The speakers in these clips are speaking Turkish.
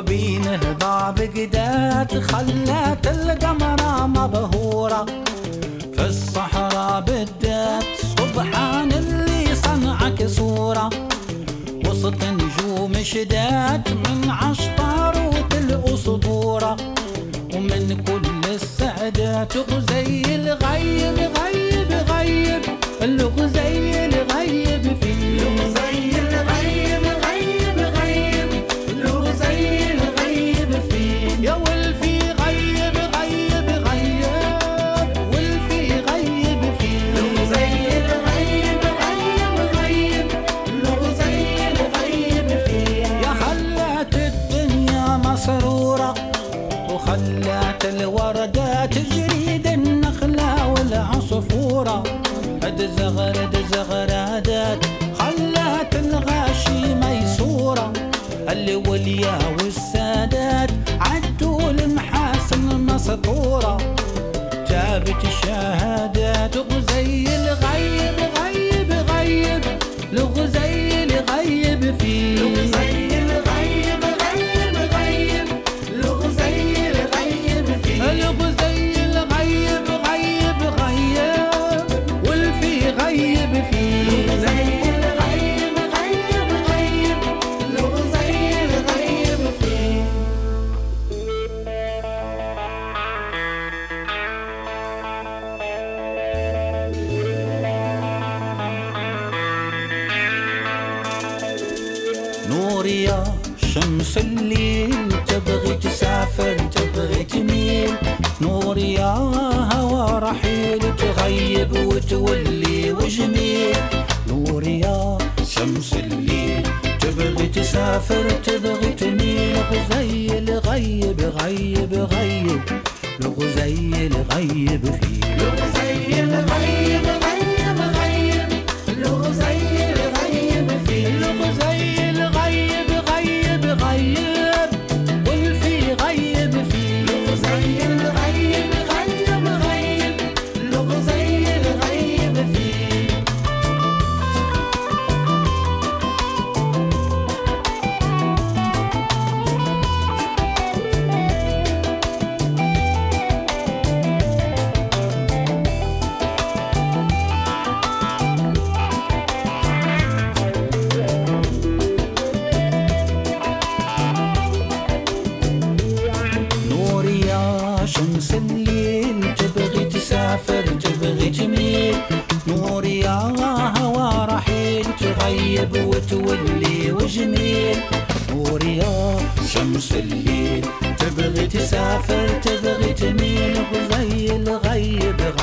بينهضع بقدات خلات القمرة مبهورة في الصحراء بدات سبحان اللي صنعك صورة وسط نجوم شدات من عشطاروت الأسطورة ومن كل السعدات غزي الغيب غيب غيب الغزي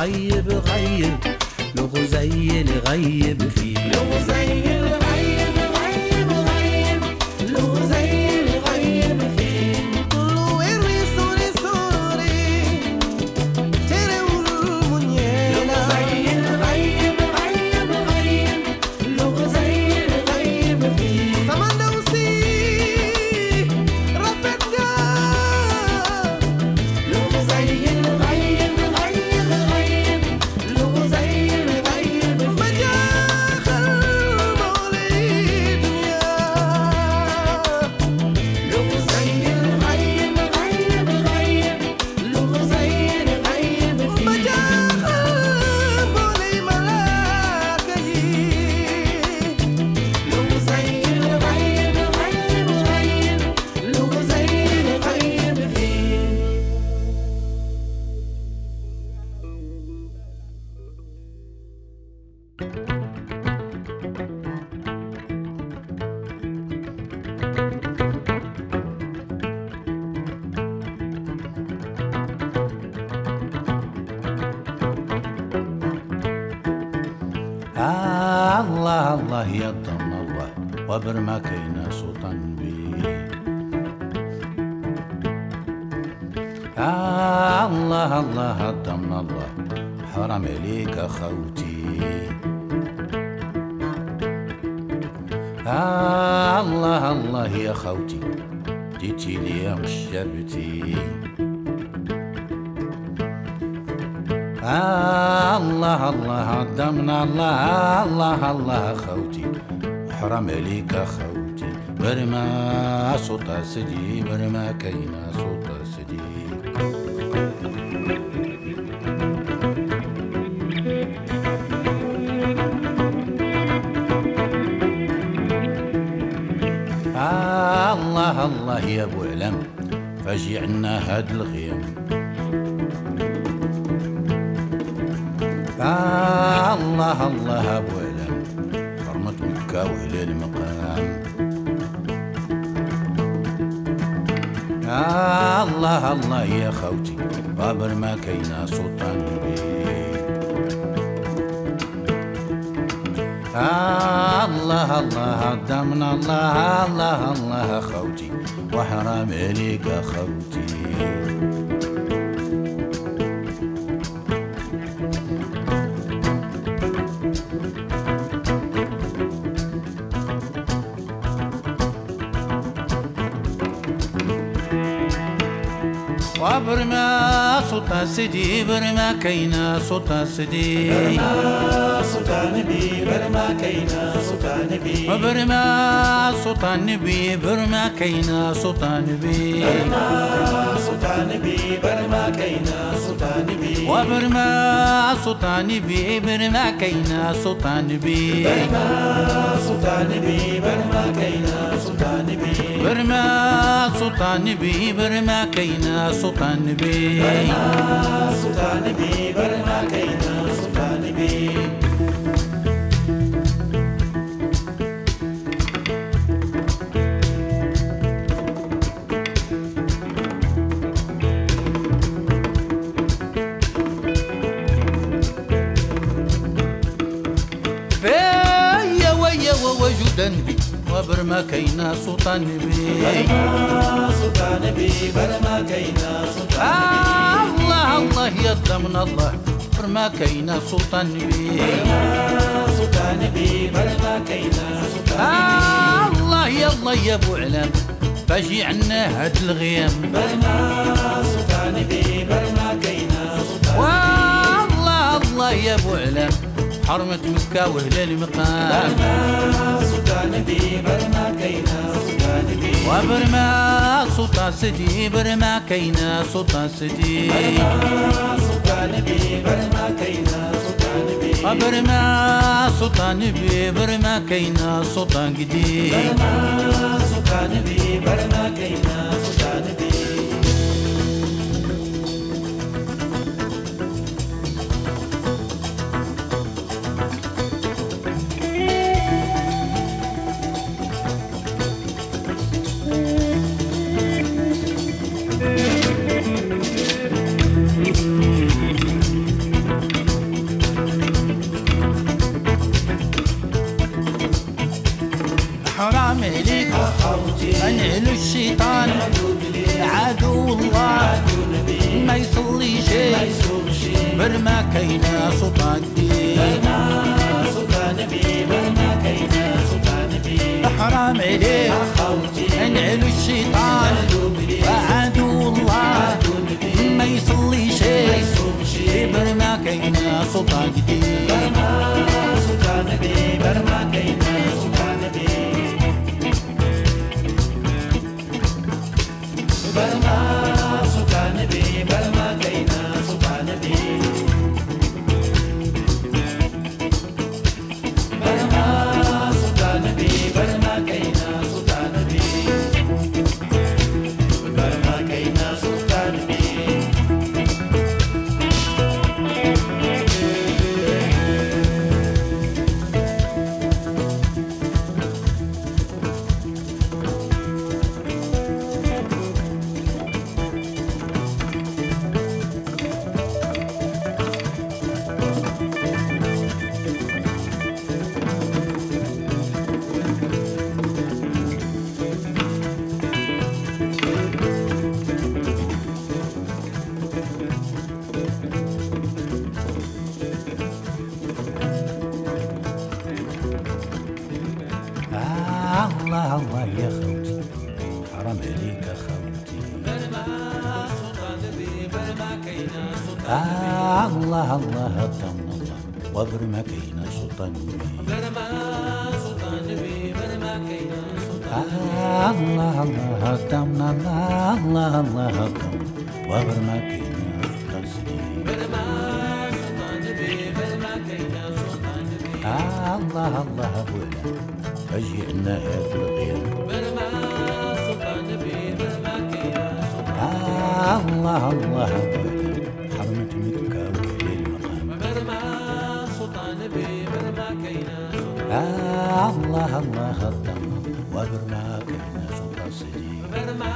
غيب غيب. له زي اللي غيب فيه. له زي جيتي ليا وشربتي آه الله الله عظمنا الله الله الله خوتي حرام عليك خوتي برما صوت سدي برما كاينة صوت سدي فاجي عنا هاد الغيم آه الله الله أبو علم حرمة مكة وهلال المقام آه الله الله يا خوتي بابر ما كينا سلطان بيه آه الله الله دمنا الله الله الله عملك خلطي sidi barma kaina sota sidi barma sota nabi barma kaina sota nabi barma sota nabi barma kaina sota nabi barma sota nabi barma kaina sota nabi barma sota nabi barma kaina sota nabi barma صوت النبي برما كينا سلطان بي. برما كينا سلطان بي. كينا صوت النبي سلطان بي برما كينا سلطان الله الله يا من الله برما كينا صوت النبي سلطان بي برما كينا سلطان الله يا الله يا ابو علام فاجي عنا هاد الغيام برما سلطان بي برما كينا سلطان والله الله يا ابو علام حرمة مكة وهلال مقام سلطان بي برما كينا سلطان بي وبرما صوتا سدي برما كينا صوتا سدي سلطان بي برما كينا سلطان بي وبرما صوتا نبي برما كينا صوتا قدي سلطان بي برما كينا سلطان بي منعلو الشيطان عدو الله ما يصلي شيء برما كينا سلطان حرام عليك انعلو الشيطان وعدو الله ما يصلي شيء برما كينا سلطان قديم برما سلطان قديم برما كينا سلطان دلیکە خەوتی آه، الله الله هەتەم وەبرمەکەی نەسوتەن الله الله هەتەم الله الله الله هەتەم وەبرمەکەی آه، الله الله أبونا أجئنا هذا الغير. الله الله حرمت منك وكليل مطعم برما سلطان برما كينا سلطان الله. الله الله وبرما كينا سلطان سجين برما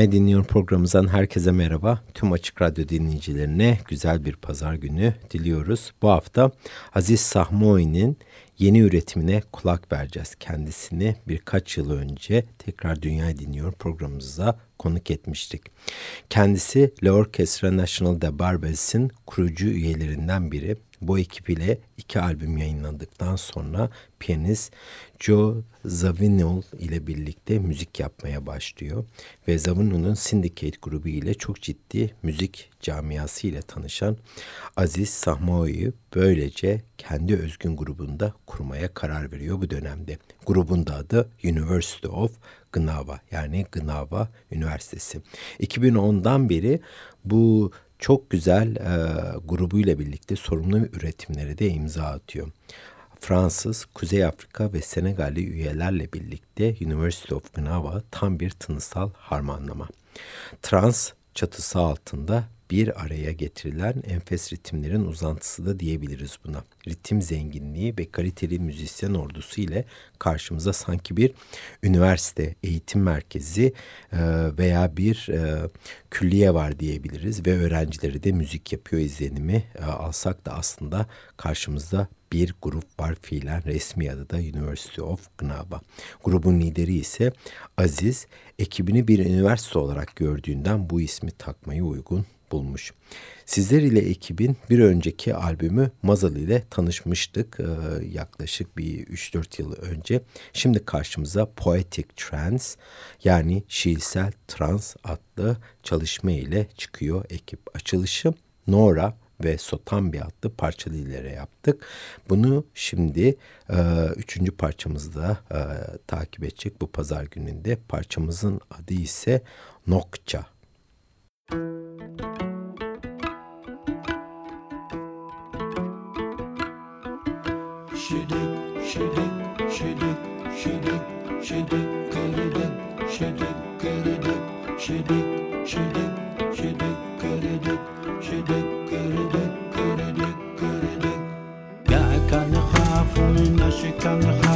Dünyayı Dinliyor programımızdan herkese merhaba. Tüm Açık Radyo dinleyicilerine güzel bir pazar günü diliyoruz. Bu hafta Aziz Sahmoi'nin yeni üretimine kulak vereceğiz. Kendisini birkaç yıl önce tekrar Dünyayı Dinliyor programımıza konuk etmiştik. Kendisi Le Orchestra National de Barbel's'in kurucu üyelerinden biri. Bu ekip ile iki albüm yayınladıktan sonra piyanist Joe Zawinul ile birlikte müzik yapmaya başlıyor. Ve Zawinul'un Syndicate grubu ile çok ciddi müzik camiası ile tanışan Aziz Sahmao'yu böylece kendi özgün grubunda kurmaya karar veriyor bu dönemde. Grubun da adı University of Gnava yani Gnava Üniversitesi. 2010'dan beri bu çok güzel e, grubuyla birlikte sorumlu üretimleri de imza atıyor. Fransız, Kuzey Afrika ve Senegalli üyelerle birlikte University of Gnava tam bir tınısal harmanlama. Trans çatısı altında bir araya getirilen enfes ritimlerin uzantısı da diyebiliriz buna. Ritim zenginliği ve kaliteli müzisyen ordusu ile karşımıza sanki bir üniversite, eğitim merkezi e, veya bir e, külliye var diyebiliriz ve öğrencileri de müzik yapıyor izlenimi e, alsak da aslında karşımızda bir grup var fiilen resmi adı da University of Gnaba. Grubun lideri ise Aziz, ekibini bir üniversite olarak gördüğünden bu ismi takmayı uygun bulmuş. Sizler ile ekibin bir önceki albümü Mazal ile tanışmıştık ee, yaklaşık bir 3-4 yıl önce. Şimdi karşımıza Poetic Trance yani şiirsel trans adlı çalışma ile çıkıyor ekip. Açılışı Nora ve Sotambi adlı parçalarıyla yaptık. Bunu şimdi e, üçüncü parçamızda e, takip edecek bu pazar gününde. Parçamızın adı ise Nokça. Şidik, şidik, şidik, şidik, şidik, kırıdık, şidik, kırıdık, şidik, şidik, şidik, kırıdık, şidik, kırıdık, kırıdık, kırıdık. يا كان خاف من أشكان خاف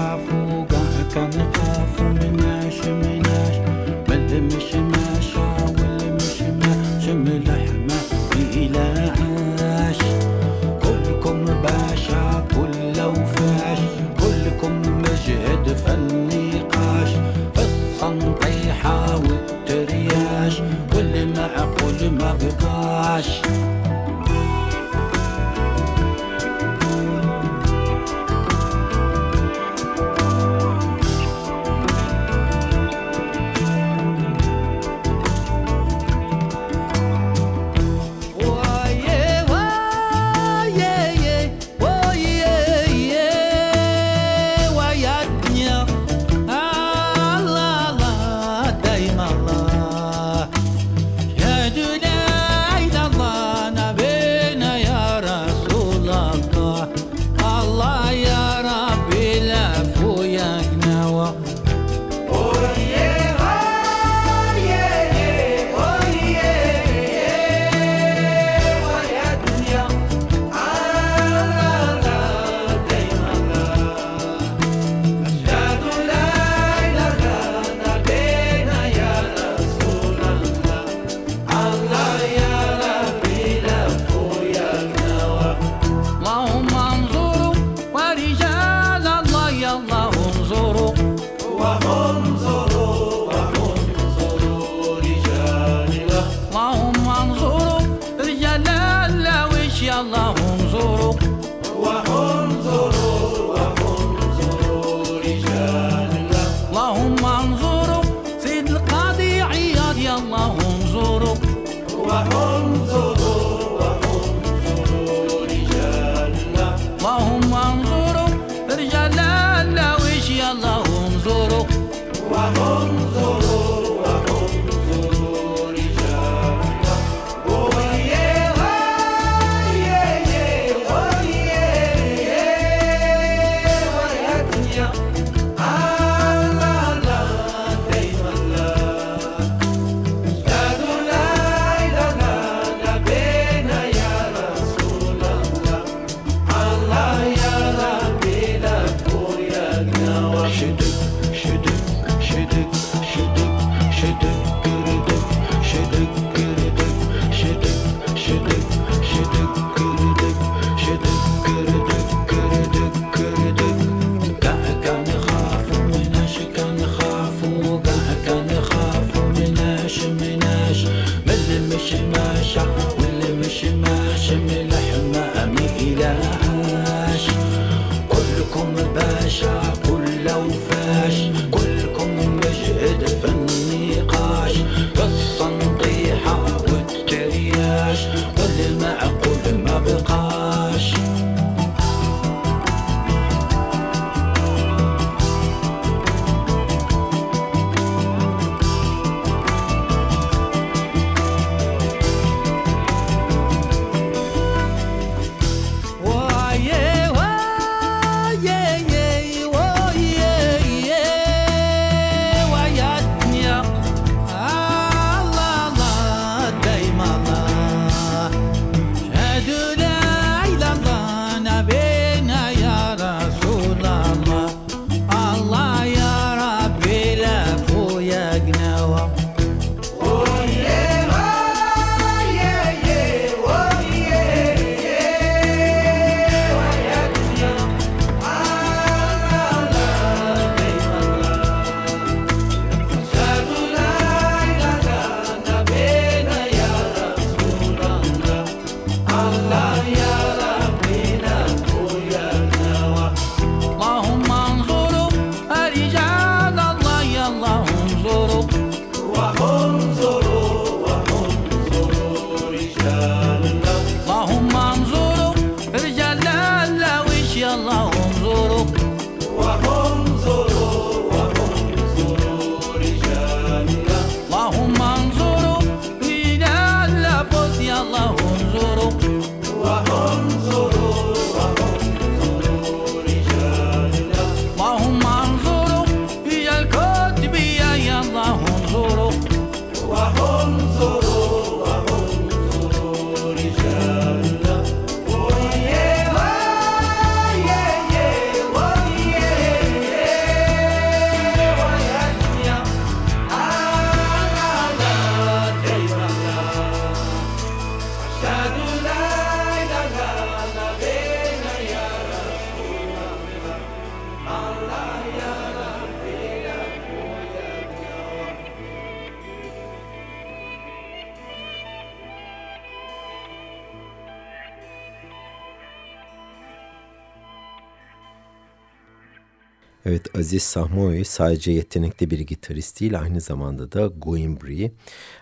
Aziz Sahmoy sadece yetenekli bir gitarist değil aynı zamanda da Guimbri,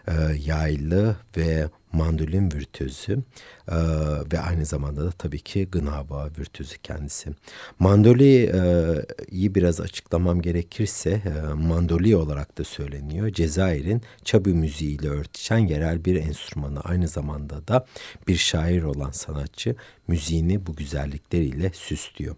e, yaylı ve mandolin virtüözü e, ve aynı zamanda da tabii ki gınava virtüözü kendisi. Mandoli'yi e, biraz açıklamam gerekirse e, mandoli olarak da söyleniyor. Cezayir'in çabi müziğiyle örtüşen yerel bir enstrümanı aynı zamanda da bir şair olan sanatçı müziğini bu güzellikleriyle süslüyor.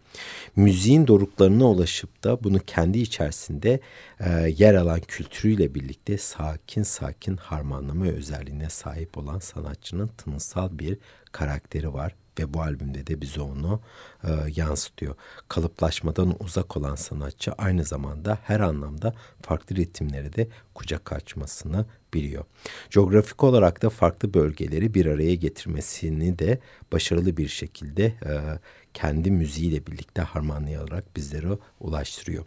Müziğin doruklarına ulaşıp da bunu kendi içerisinde e, yer alan kültürüyle birlikte sakin sakin harmanlama özelliğine sahip olan sanatçının tınısal bir karakteri var ve bu albümde de bize onu e, yansıtıyor. Kalıplaşmadan uzak olan sanatçı aynı zamanda her anlamda farklı ritimleri de kucak açmasını biliyor. Coğrafik olarak da farklı bölgeleri bir araya getirmesini de başarılı bir şekilde e, kendi müziğiyle birlikte harmanlayarak bizlere ulaştırıyor.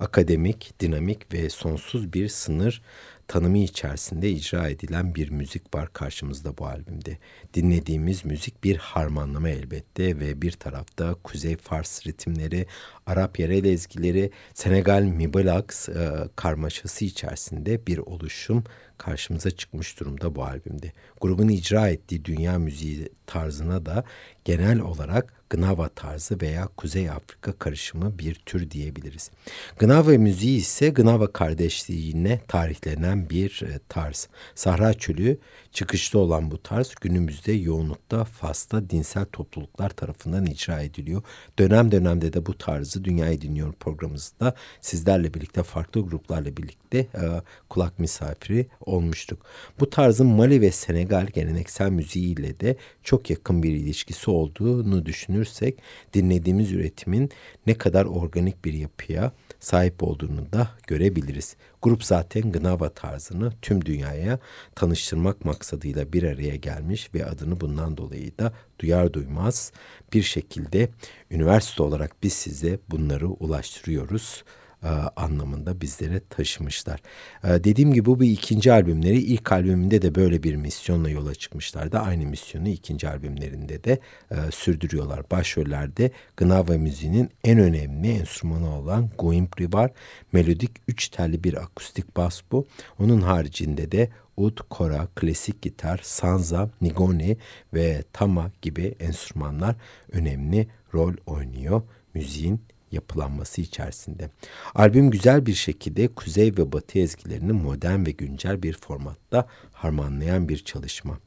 Akademik, dinamik ve sonsuz bir sınır tanımı içerisinde icra edilen bir müzik var karşımızda bu albümde. Dinlediğimiz müzik bir harmanlama elbette ve bir tarafta Kuzey Fars ritimleri, Arap yerel ezgileri, Senegal Mibalax e, karmaşası içerisinde bir oluşum karşımıza çıkmış durumda bu albümde. Grubun icra ettiği dünya müziği tarzına da genel olarak Gnava tarzı veya Kuzey Afrika karışımı bir tür diyebiliriz. Gnava müziği ise Gnava kardeşliğine tarihlenen bir e, tarz. Sahra çölü çıkışta olan bu tarz günümüzde yoğunlukta Fas'ta dinsel topluluklar tarafından icra ediliyor. Dönem dönemde de bu tarzı Dünyayı Dinliyor programımızda sizlerle birlikte farklı gruplarla birlikte e, kulak misafiri olmuştuk. Bu tarzın Mali ve Senegal geleneksel müziğiyle de çok yakın bir ilişkisi olduğunu düşünürsek dinlediğimiz üretimin ne kadar organik bir yapıya sahip olduğunu da görebiliriz. Grup zaten Gnava tarzını tüm dünyaya tanıştırmak maksadıyla bir araya gelmiş ve adını bundan dolayı da duyar duymaz bir şekilde üniversite olarak biz size bunları ulaştırıyoruz e, anlamında bizlere taşımışlar. E, dediğim gibi bu bir ikinci albümleri. ilk albümünde de böyle bir misyonla yola çıkmışlardı. Aynı misyonu ikinci albümlerinde de e, sürdürüyorlar. Başrollerde Gnava müziğinin en önemli enstrümanı olan Guimpri var. Melodik üç telli bir akustik bas bu. Onun haricinde de ud, kora, klasik gitar, sanza, nigoni ve tama gibi enstrümanlar önemli rol oynuyor müziğin yapılanması içerisinde. Albüm güzel bir şekilde kuzey ve batı ezgilerini modern ve güncel bir formatta harmanlayan bir çalışma.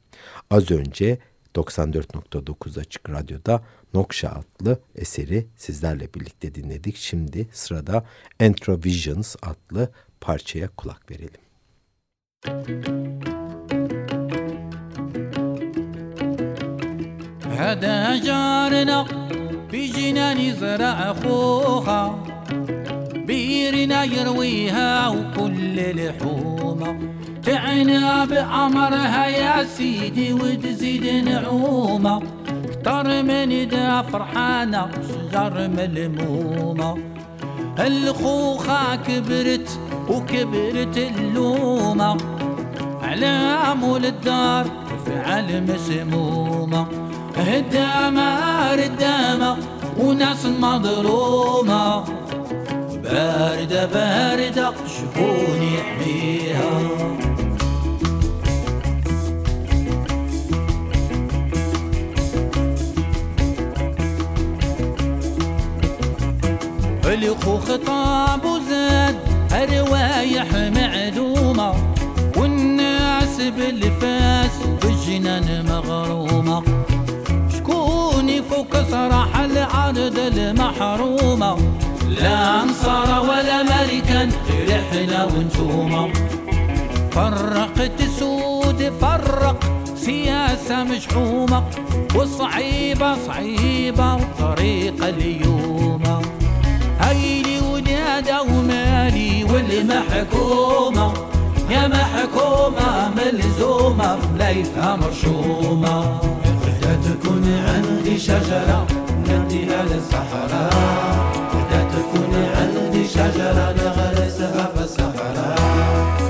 Az önce 94.9 Açık Radyo'da Nokşa adlı eseri sizlerle birlikte dinledik. Şimdi sırada Entrovisions adlı parçaya kulak verelim. هذا جارنا بجنان زرع خوخة بيرنا يرويها وكل لحومة. تعنا بأمرها يا سيدي وتزيد نعومة. كتر من دا فرحانة شجر ملمومة. الخوخة كبرت وكبرت اللومة. على مول الدار فعل مسمومة. هدامة ردامة وناس مظلومة. باردة باردة شكون يحميها. الخو خطاب وزاد روايح معدومة والناس بالفاس بالجنان مغرومة. وكسر حل عدد المحرومة لا أنصار ولا ملكا غير إحنا وانتوما فرقت سود فرق سياسة مشحومة. والصعيبة صعيبة وطريقة اليومة هيلي ولادة ومالي والمحكومة يا محكومة ملزومة بليثها مرشومة تكون عندي شجرة نديها للصحراء بدها تكون عندي شجرة نغرسها في الصحراء.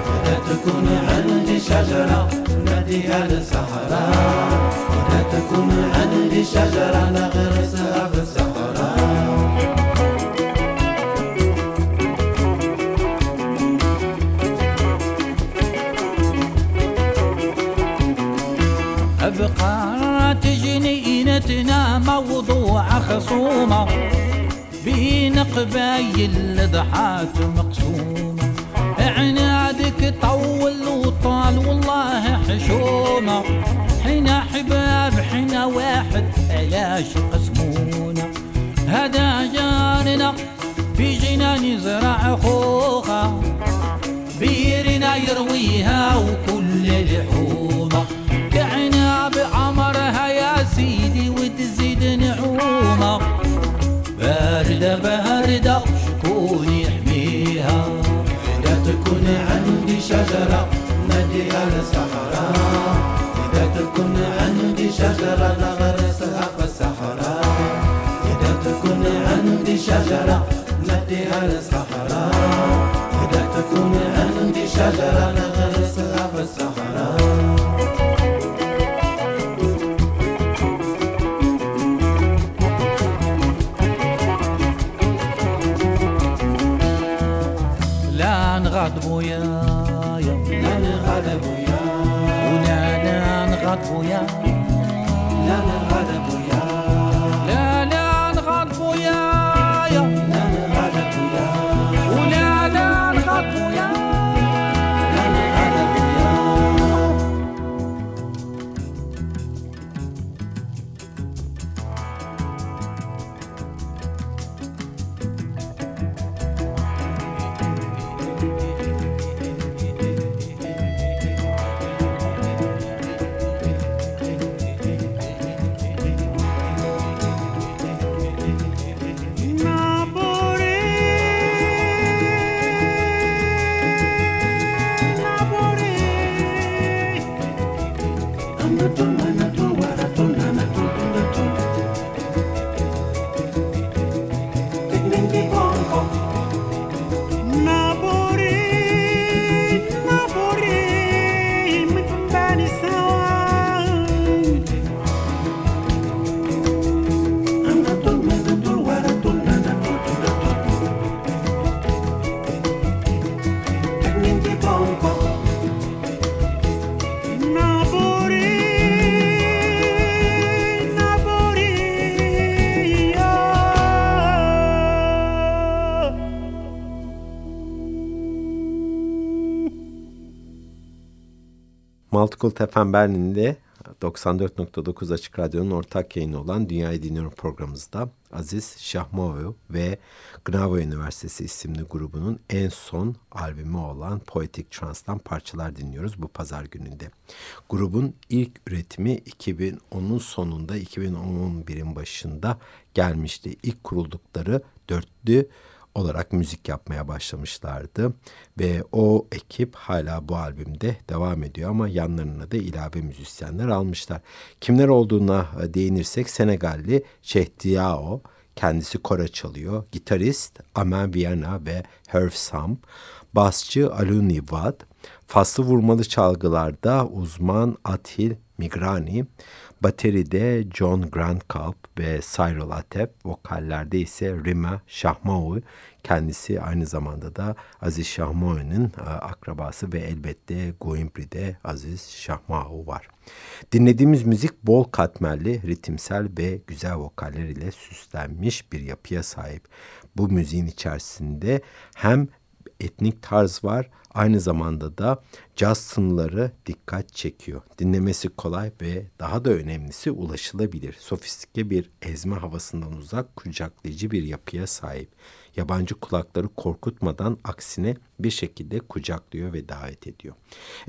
بدها تكون عندي شجرة نديها للصحراء بدها تكون عندي شجرة نغرسها في جنينتنا موضوع خصومة بين قبايل ضحات مقسومة عنادك طول وطال والله حشومة. حنا حباب حنا واحد علاش قسمونا. هذا جارنا في جنان زرع خوخة. بيرنا يرويها وكل لحومة سيدي وتزيد نعومة. باردة باردة شكون يحميها. إذا تكون عندي شجرة ناديها للصحراء إذا تكون عندي شجرة نغرسها في الصحراء. إذا تكون عندي شجرة ناديها للصحراء إذا تكون عندي شجرة Multicult FM Berlin'de 94.9 Açık Radyo'nun ortak yayını olan Dünyayı Dinliyorum programımızda Aziz Şahmoğlu ve Gnavo Üniversitesi isimli grubunun en son albümü olan Poetic Trance'dan parçalar dinliyoruz bu pazar gününde. Grubun ilk üretimi 2010'un sonunda 2011'in başında gelmişti. İlk kuruldukları dörtlü olarak müzik yapmaya başlamışlardı. Ve o ekip hala bu albümde devam ediyor ama yanlarına da ilave müzisyenler almışlar. Kimler olduğuna değinirsek Senegalli Şehdiao, kendisi kora çalıyor, gitarist Amen Viana ve Herv Samp, basçı Aluni Vad, faslı vurmalı çalgılarda uzman Atil Migrani, bateride John Grandkalp ve Cyril Atep, vokallerde ise Rima Şahmaoui, kendisi aynı zamanda da Aziz Şahmaoui'nin akrabası ve elbette Goimpri'de Aziz Şahmaou var. Dinlediğimiz müzik bol katmerli, ritimsel ve güzel vokaller ile süslenmiş bir yapıya sahip. Bu müziğin içerisinde hem etnik tarz var aynı zamanda da caz tınıları dikkat çekiyor. Dinlemesi kolay ve daha da önemlisi ulaşılabilir. Sofistike bir ezme havasından uzak kucaklayıcı bir yapıya sahip. Yabancı kulakları korkutmadan aksine bir şekilde kucaklıyor ve davet ediyor.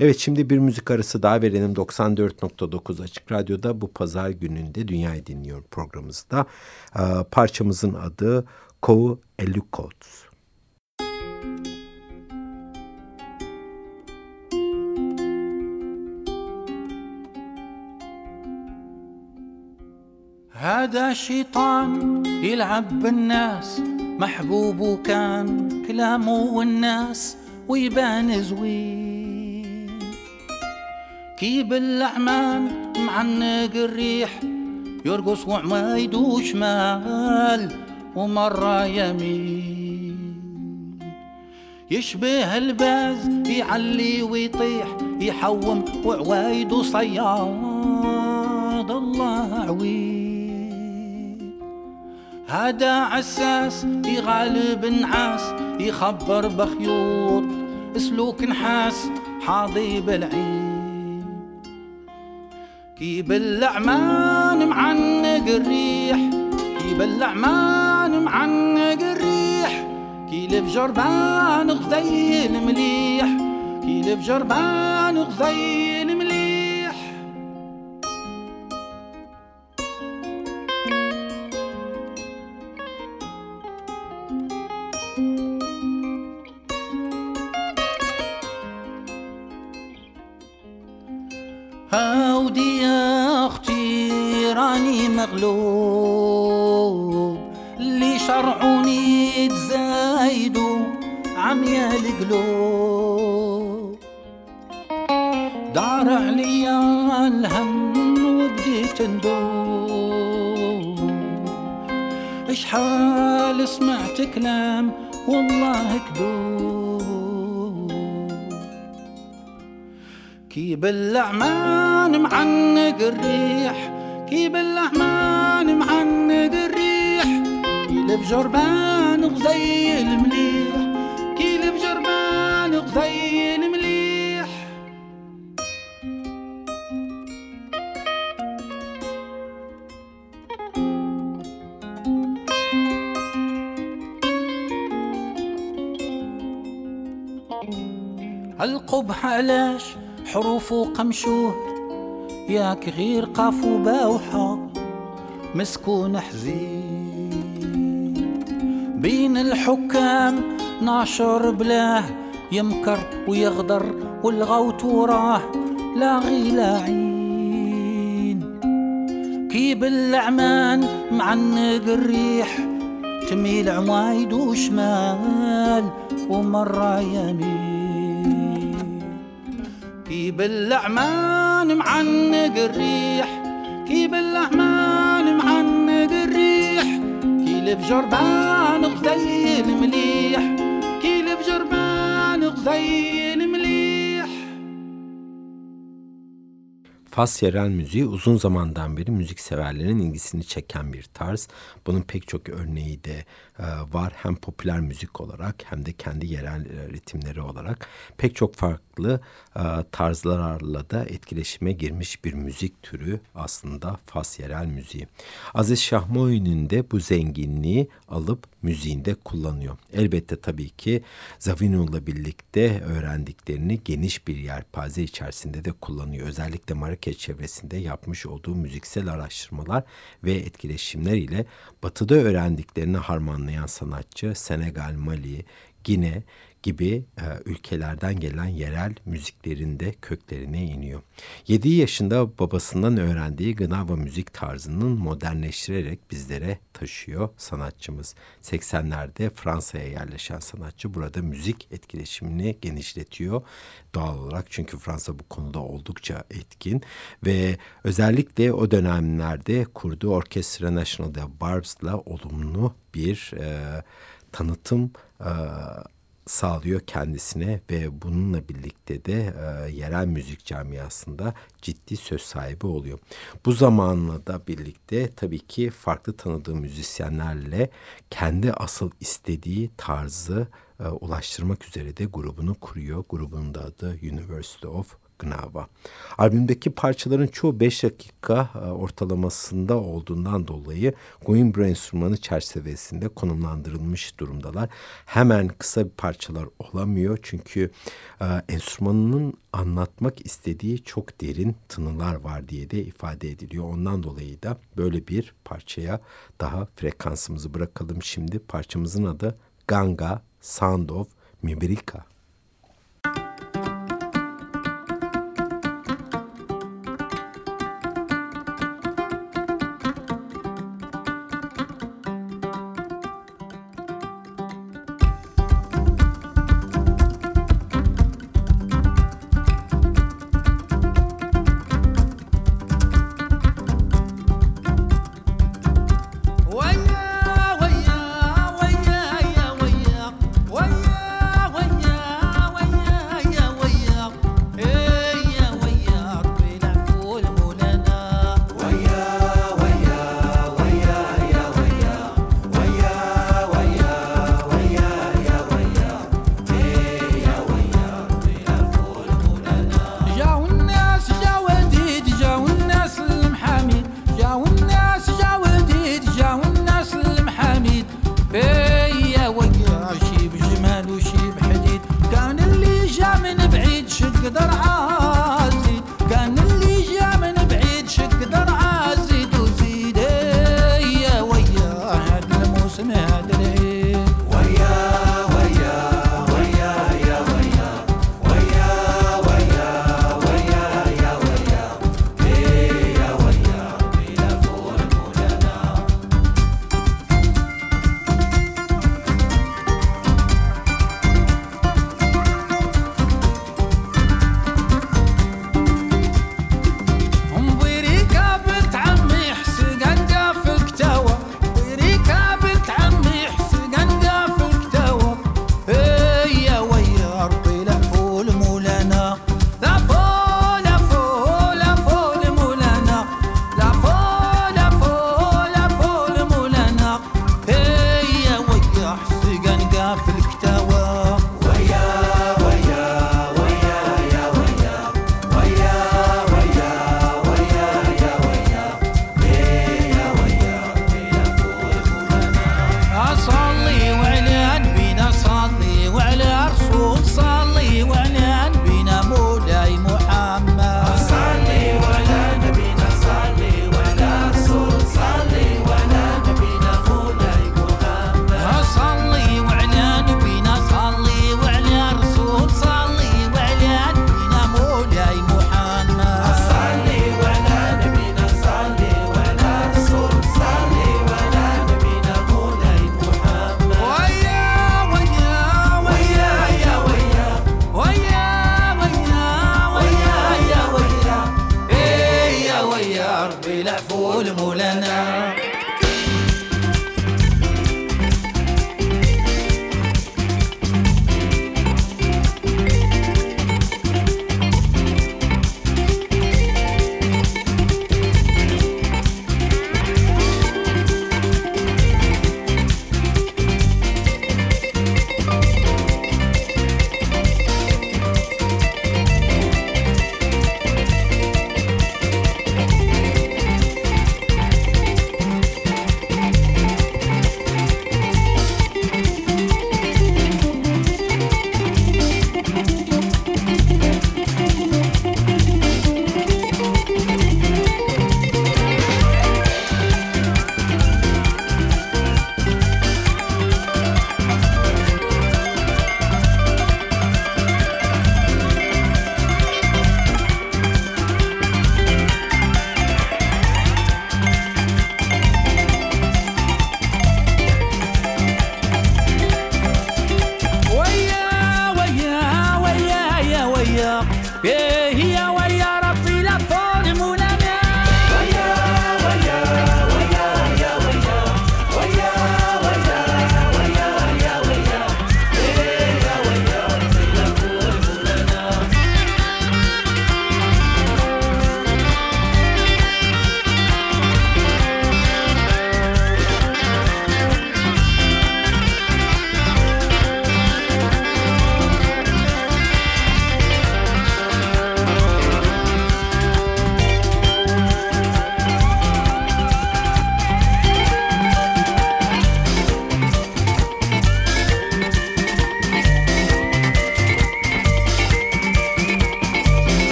Evet şimdi bir müzik arası daha verelim 94.9 Açık Radyo'da bu pazar gününde Dünyayı Dinliyor programımızda. Ee, parçamızın adı Kou Elukots. هذا شيطان يلعب بالناس محبوب كان كلامه والناس ويبان زوين. كيب اللعمان معنق الريح؟ يرقص وعمايد شمال ومرة يمين. يشبه الباز يعلي ويطيح يحوم وعوايد صياد. الله عوين هذا عساس يغالب نعاس يخبر بخيوط سلوك نحاس حاضي بالعين. كي باللعمان معنق الريح كي باللعمان معنق الريح كي لفجربان غذي المليح كي لفجربان غذي المليح مغلوب اللي شرعوني تزايدوا عميا القلوب دار عليا الهم وبديت ندوب إشحال سمعت كلام والله كذوب كي باللعمان معنق الريح كي باللعمان كي لفجربان غزي المليح كي لفجربان غزي المليح القبح علاش حروف وقمشوه ياك غير قاف وباوحة مسكون حزين. بين الحكام ناشر بلاه يمكر ويغدر والغوت وراه. لا غيلاعين. كي بالعمان معنق الريح تميل عوايد وشمال ومرة يمين. كي بالعمان معنق الريح كيلف جربان غزيل مليح كيلف جربان غزيل مليح. Fas yerel müziği uzun zamandan beri müzikseverlerin ilgisini çeken bir tarz. Bunun pek çok örneği de e, var. Hem popüler müzik olarak hem de kendi yerel e, ritimleri olarak. Pek çok farklı e, tarzlarla da etkileşime girmiş bir müzik türü aslında Fas yerel müziği. Aziz Şahmoy'un de bu zenginliği alıp müziğinde kullanıyor. Elbette tabii ki Zavinul'la birlikte öğrendiklerini geniş bir yelpaze içerisinde de kullanıyor. Özellikle Marrakeş çevresinde yapmış olduğu müziksel araştırmalar ve etkileşimler ile batıda öğrendiklerini harmanlayan sanatçı Senegal, Mali, Gine gibi e, ülkelerden gelen yerel müziklerinde köklerine iniyor. 7 yaşında babasından öğrendiği Gınava müzik tarzının modernleştirerek bizlere taşıyor sanatçımız. 80'lerde Fransa'ya yerleşen sanatçı burada müzik etkileşimini genişletiyor doğal olarak çünkü Fransa bu konuda oldukça etkin ve özellikle o dönemlerde kurduğu Orkestra National de Barbs'la olumlu bir e, tanıtım e, sağlıyor kendisine ve bununla birlikte de e, yerel müzik camiasında ciddi söz sahibi oluyor. Bu zamanla da birlikte tabii ki farklı tanıdığı müzisyenlerle kendi asıl istediği tarzı e, ulaştırmak üzere de grubunu kuruyor. Grubun da adı University of Gnava. Albümdeki parçaların çoğu 5 dakika e, ortalamasında olduğundan dolayı Coimbra enstrümanı çerçevesinde konumlandırılmış durumdalar. Hemen kısa bir parçalar olamıyor çünkü e, enstrümanının anlatmak istediği çok derin tınılar var diye de ifade ediliyor. Ondan dolayı da böyle bir parçaya daha frekansımızı bırakalım şimdi. Parçamızın adı Ganga Sound of Mibrika.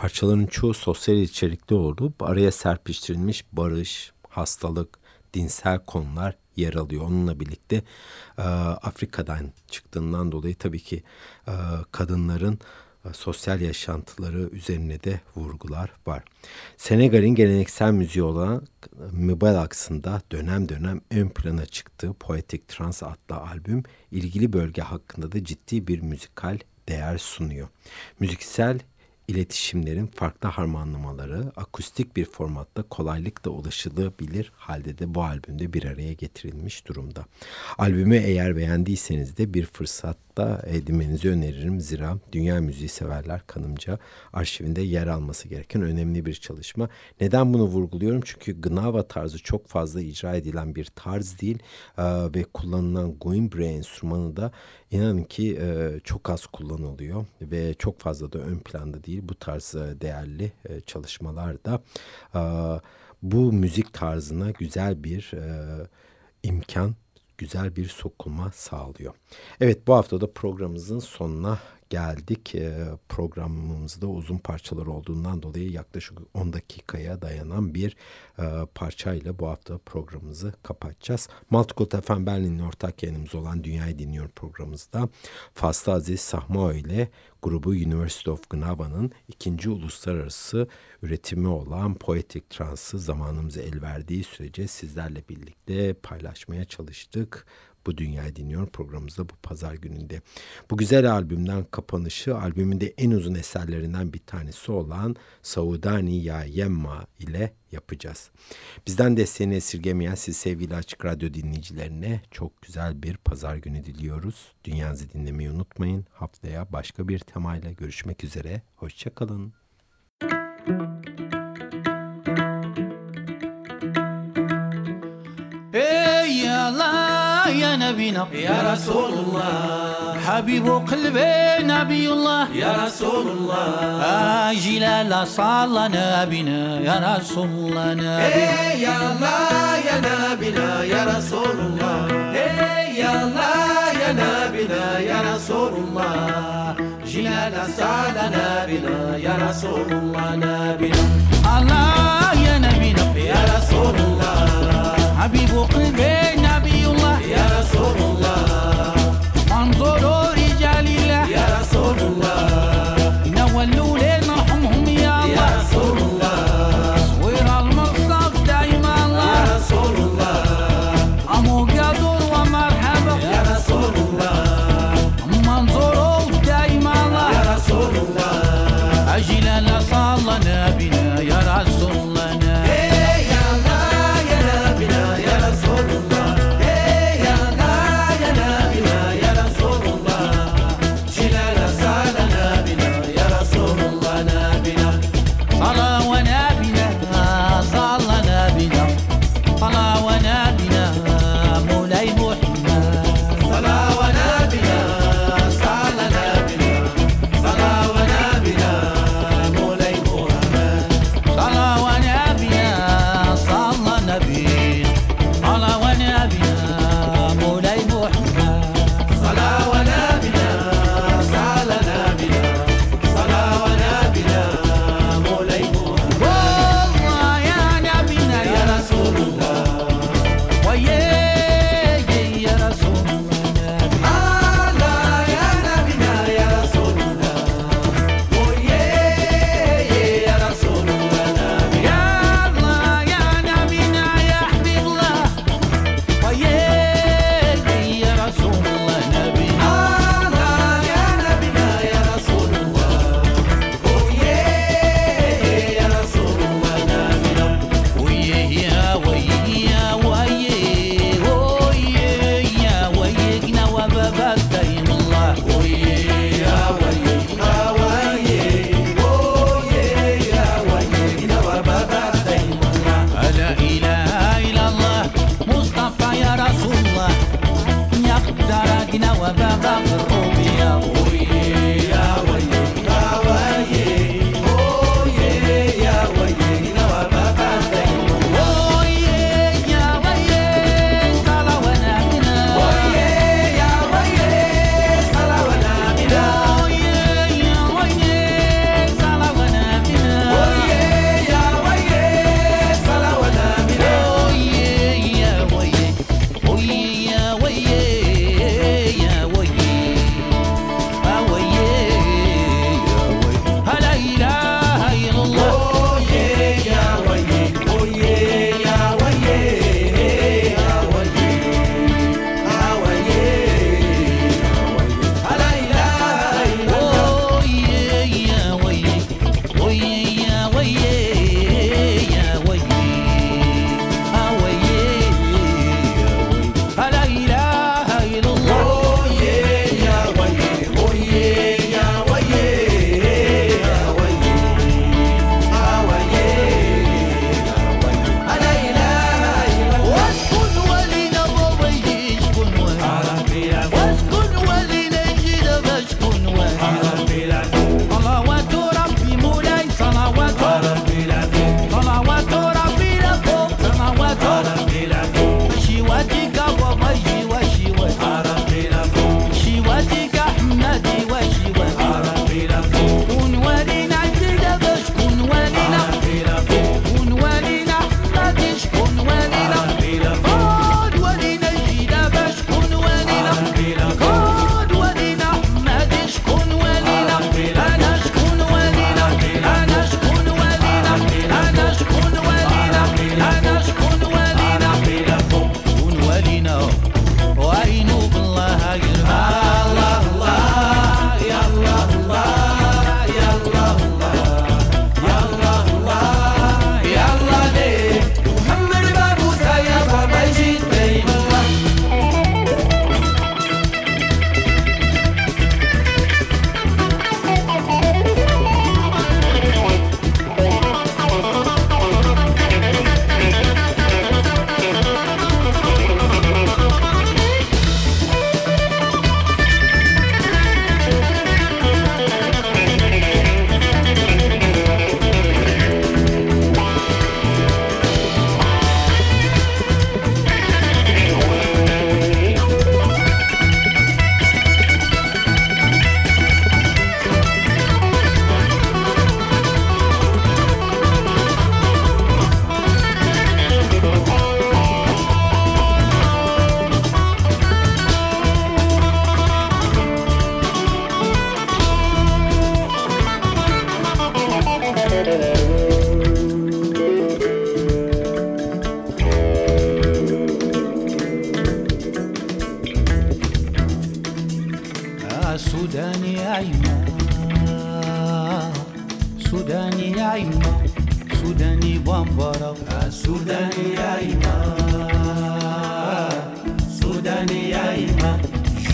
Parçaların çoğu sosyal içerikli olup araya serpiştirilmiş barış, hastalık, dinsel konular yer alıyor. Onunla birlikte e, Afrika'dan çıktığından dolayı tabii ki e, kadınların e, sosyal yaşantıları üzerine de vurgular var. Senegal'in geleneksel müziği olan Mibalaks'ında dönem dönem ön plana çıktığı Poetic Trans adlı albüm ilgili bölge hakkında da ciddi bir müzikal değer sunuyor. Müziksel iletişimlerin farklı harmanlamaları akustik bir formatta kolaylıkla ulaşılabilir halde de bu albümde bir araya getirilmiş durumda. Albümü eğer beğendiyseniz de bir fırsatta edinmenizi öneririm. Zira dünya müziği severler kanımca arşivinde yer alması gereken önemli bir çalışma. Neden bunu vurguluyorum? Çünkü Gnava tarzı çok fazla icra edilen bir tarz değil ve kullanılan Guimbre enstrümanı da inanın ki çok az kullanılıyor ve çok fazla da ön planda değil bu tarz e, değerli e, çalışmalarda e, bu müzik tarzına güzel bir imkan, güzel bir sokulma sağlıyor. Evet bu hafta da programımızın sonuna geldik. E, programımızda uzun parçalar olduğundan dolayı yaklaşık 10 dakikaya dayanan bir e, parçayla bu hafta programımızı kapatacağız. Multicult FM Berlin'in ortak yayınımız olan Dünyayı Dinliyor programımızda Faslı Aziz Sahmao ile grubu University of Gnava'nın ikinci uluslararası üretimi olan Poetic Trance'ı zamanımıza el verdiği sürece sizlerle birlikte paylaşmaya çalıştık bu Dünyayı Dinliyor programımızda bu pazar gününde. Bu güzel albümden kapanışı albümünde en uzun eserlerinden bir tanesi olan Saudani Ya Yemma ile yapacağız. Bizden desteğini esirgemeyen siz sevgili Açık Radyo dinleyicilerine çok güzel bir pazar günü diliyoruz. Dünyanızı dinlemeyi unutmayın. Haftaya başka bir temayla görüşmek üzere. Hoşçakalın. Allah ya Nebina يا رسول الله حبيب قلبي نبي الله يا رسول الله جلال صلى نبينا يا رسول الله نبي إيه يا الله يا نبينا يا رسول الله إيه يا الله يا نبينا يا رسول الله جينا سعد نبينا يا رسول الله نبينا الله يا نبينا يا رسول الله حبيب قلبي نبي الله يا رسول الله منظور رجال الله يا رسول الله نولوا لنا ارحمهم يا يا الله رسول الله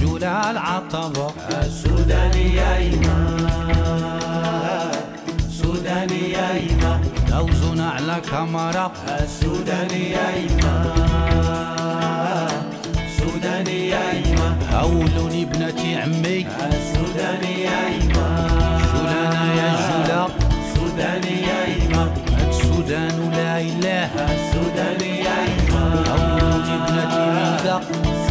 جولة العطبة السوداني يا إيمان. سوداني يا إيمان. دوز على كمرة السوداني يا إيمان. سوداني يا إيمان. هولوني بناتي عمي. السوداني يا إيمان. جولانة يا جولة سوداني يا إيمان السودان لا إله. السوداني يا إيمان. هولوني بنتي عمي